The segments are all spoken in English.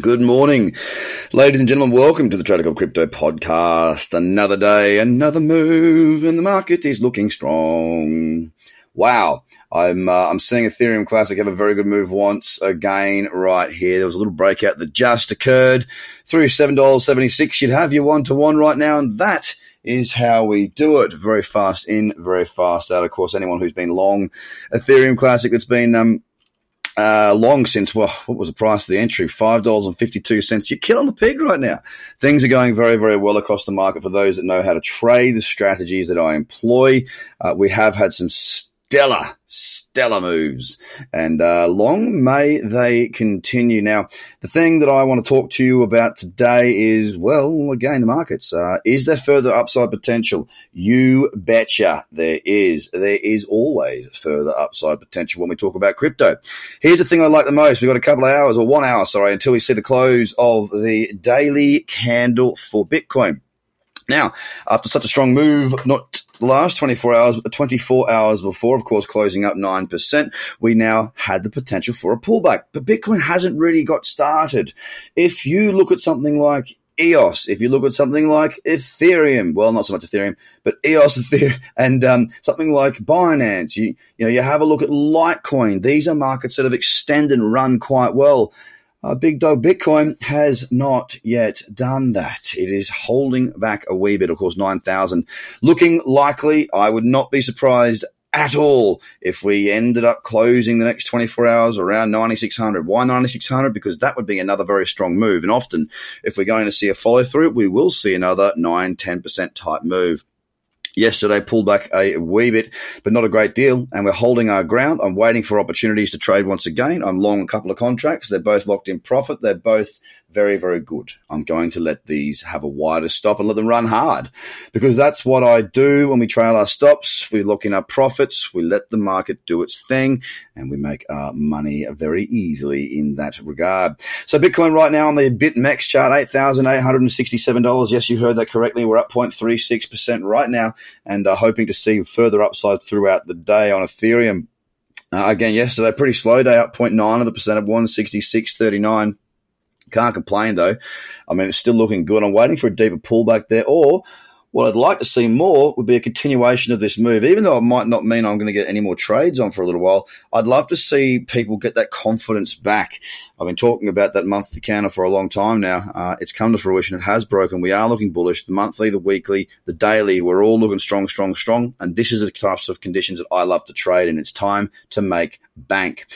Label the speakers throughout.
Speaker 1: Good morning, ladies and gentlemen. Welcome to the Trader Cobb Crypto Podcast. Another day, another move, and the market is looking strong. Wow, I'm uh, I'm seeing Ethereum Classic have a very good move once again right here. There was a little breakout that just occurred through seven dollars seventy six. You'd have your one to one right now, and that is how we do it. Very fast in, very fast out. Of course, anyone who's been long Ethereum Classic that's been um, uh, long since, well, what was the price of the entry? $5.52. You're killing the pig right now. Things are going very, very well across the market for those that know how to trade the strategies that I employ. Uh, we have had some stellar, stellar moves, and uh, long may they continue. Now, the thing that I want to talk to you about today is, well, again, the markets. Uh, is there further upside potential? You betcha there is. There is always further upside potential when we talk about crypto. Here's the thing I like the most. We've got a couple of hours, or one hour, sorry, until we see the close of the daily candle for Bitcoin. Now, after such a strong move, not the last 24 hours, but 24 hours before, of course, closing up 9%, we now had the potential for a pullback. But Bitcoin hasn't really got started. If you look at something like EOS, if you look at something like Ethereum, well, not so much Ethereum, but EOS, Ethereum, and um, something like Binance, you, you know, you have a look at Litecoin. These are markets that have extended and run quite well. Uh, Big Dog Bitcoin has not yet done that. It is holding back a wee bit. Of course, 9,000 looking likely. I would not be surprised at all if we ended up closing the next 24 hours around 9600 why 9600 because that would be another very strong move and often if we're going to see a follow through we will see another 9 10% type move Yesterday pulled back a wee bit, but not a great deal, and we're holding our ground. I'm waiting for opportunities to trade once again. I'm long a couple of contracts. They're both locked in profit. They're both very, very good. I'm going to let these have a wider stop and let them run hard because that's what I do when we trail our stops. We lock in our profits. We let the market do its thing and we make our money very easily in that regard. So Bitcoin right now on the BitMEX chart, $8,867. Yes, you heard that correctly. We're up 0.36% right now and are hoping to see further upside throughout the day on Ethereum. Uh, again, yesterday, pretty slow day, up 0.9 of the percent of 166.39. Can't complain though. I mean, it's still looking good. I'm waiting for a deeper pullback there, or what I'd like to see more would be a continuation of this move. Even though it might not mean I'm going to get any more trades on for a little while, I'd love to see people get that confidence back. I've been talking about that monthly counter for a long time now. Uh, it's come to fruition. It has broken. We are looking bullish. The monthly, the weekly, the daily, we're all looking strong, strong, strong. And this is the types of conditions that I love to trade. And it's time to make bank.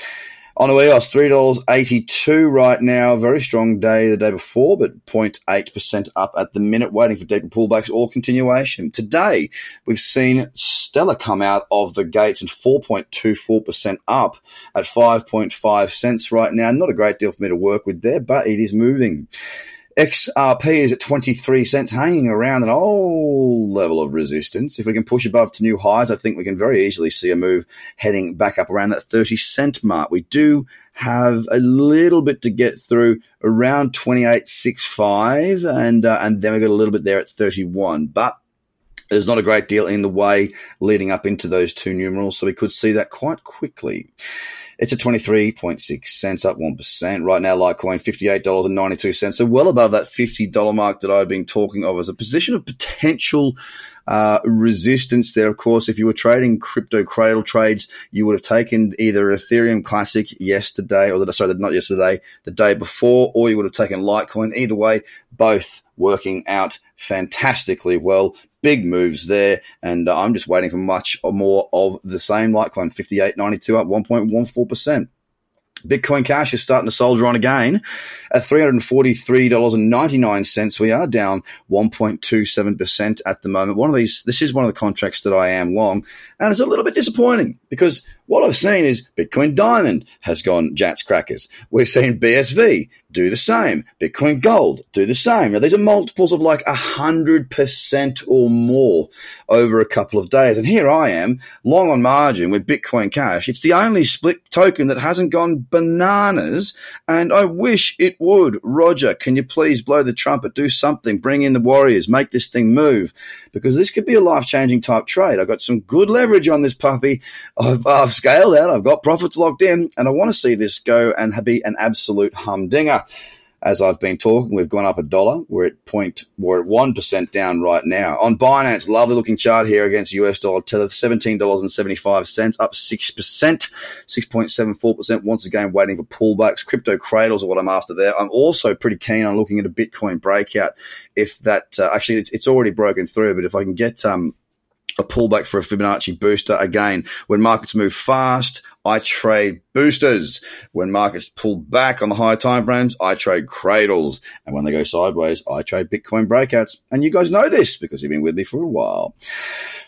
Speaker 1: On the EOS, $3.82 right now. Very strong day the day before, but 0.8% up at the minute, waiting for deeper pullbacks or continuation. Today, we've seen Stellar come out of the gates and 4.24% up at 5.5 cents right now. Not a great deal for me to work with there, but it is moving. XRP is at 23 cents, hanging around an old level of resistance. If we can push above to new highs, I think we can very easily see a move heading back up around that 30 cent mark. We do have a little bit to get through around 28.65 and, uh, and then we got a little bit there at 31, but there's not a great deal in the way leading up into those two numerals. So we could see that quite quickly. It's at 23.6 cents, up 1%. Right now, Litecoin, $58.92. So well above that $50 mark that I've been talking of as a position of potential uh, resistance there. Of course, if you were trading crypto cradle trades, you would have taken either Ethereum Classic yesterday, or the, sorry, that not yesterday, the day before, or you would have taken Litecoin. Either way, both working out fantastically well big moves there, and uh, I'm just waiting for much more of the same. Litecoin 58.92 up 1.14%. Bitcoin Cash is starting to soldier on again at $343.99. We are down 1.27% at the moment. One of these, this is one of the contracts that I am long, and it's a little bit disappointing because what I've seen is Bitcoin Diamond has gone Jats crackers. We're seeing BSV do the same. Bitcoin Gold do the same. Now these are multiples of like a hundred percent or more over a couple of days. And here I am, long on margin with Bitcoin Cash. It's the only split token that hasn't gone bananas, and I wish it would. Roger, can you please blow the trumpet? Do something. Bring in the warriors. Make this thing move because this could be a life changing type trade. I've got some good leverage on this puppy. I've, I've scaled out. I've got profits locked in, and I want to see this go and be an absolute humdinger. As I've been talking, we've gone up a dollar. We're at point, we're at one percent down right now on Binance. Lovely looking chart here against US dollar seventeen dollars and seventy five cents, up six percent, six point seven four percent. Once again, waiting for pullbacks. Crypto cradles are what I'm after there. I'm also pretty keen on looking at a Bitcoin breakout. If that uh, actually it's, it's already broken through, but if I can get um a pullback for a Fibonacci booster. Again, when markets move fast, I trade boosters. When markets pull back on the higher time frames, I trade cradles. And when they go sideways, I trade Bitcoin breakouts. And you guys know this because you've been with me for a while.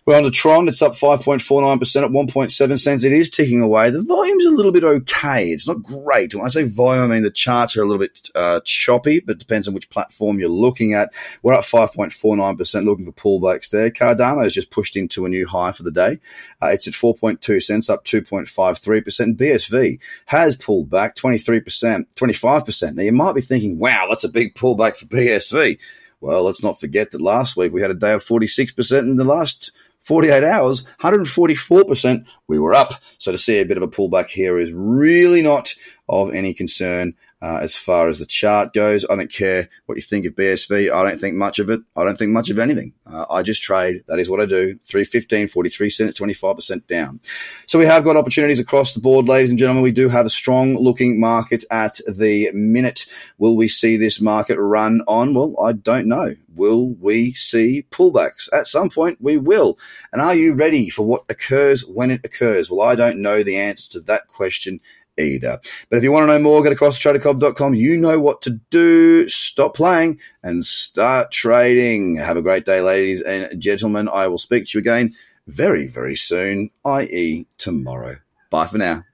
Speaker 1: We're on the Tron. It's up 5.49% at 1.7 cents. It is ticking away. The volume's a little bit okay. It's not great. When I say volume, I mean the charts are a little bit uh, choppy, but depends on which platform you're looking at. We're up 5.49%, looking for pullbacks there. Cardano has just pushed into a new high for the day. Uh, it's at 4.2 cents, up 2.53%. BSV has pulled back 23%, 25%. Now you might be thinking, wow, that's a big pullback for BSV. Well, let's not forget that last week we had a day of 46% in the last 48 hours, 144%, we were up. So to see a bit of a pullback here is really not of any concern uh, as far as the chart goes. I don't care what you think of BSV. I don't think much of it. I don't think much of anything. Uh, I just trade. That is what I do. 315, 43 cents, 25% down. So we have got opportunities across the board, ladies and gentlemen. We do have a strong looking market at the minute. Will we see this market run on? Well, I don't know. Will we see pullbacks? At some point, we will. And are you ready for what occurs when it occurs? Well, I don't know the answer to that question either. But if you want to know more, get across to tradercobb.com. You know what to do. Stop playing and start trading. Have a great day, ladies and gentlemen. I will speak to you again very, very soon, i.e., tomorrow. Bye for now.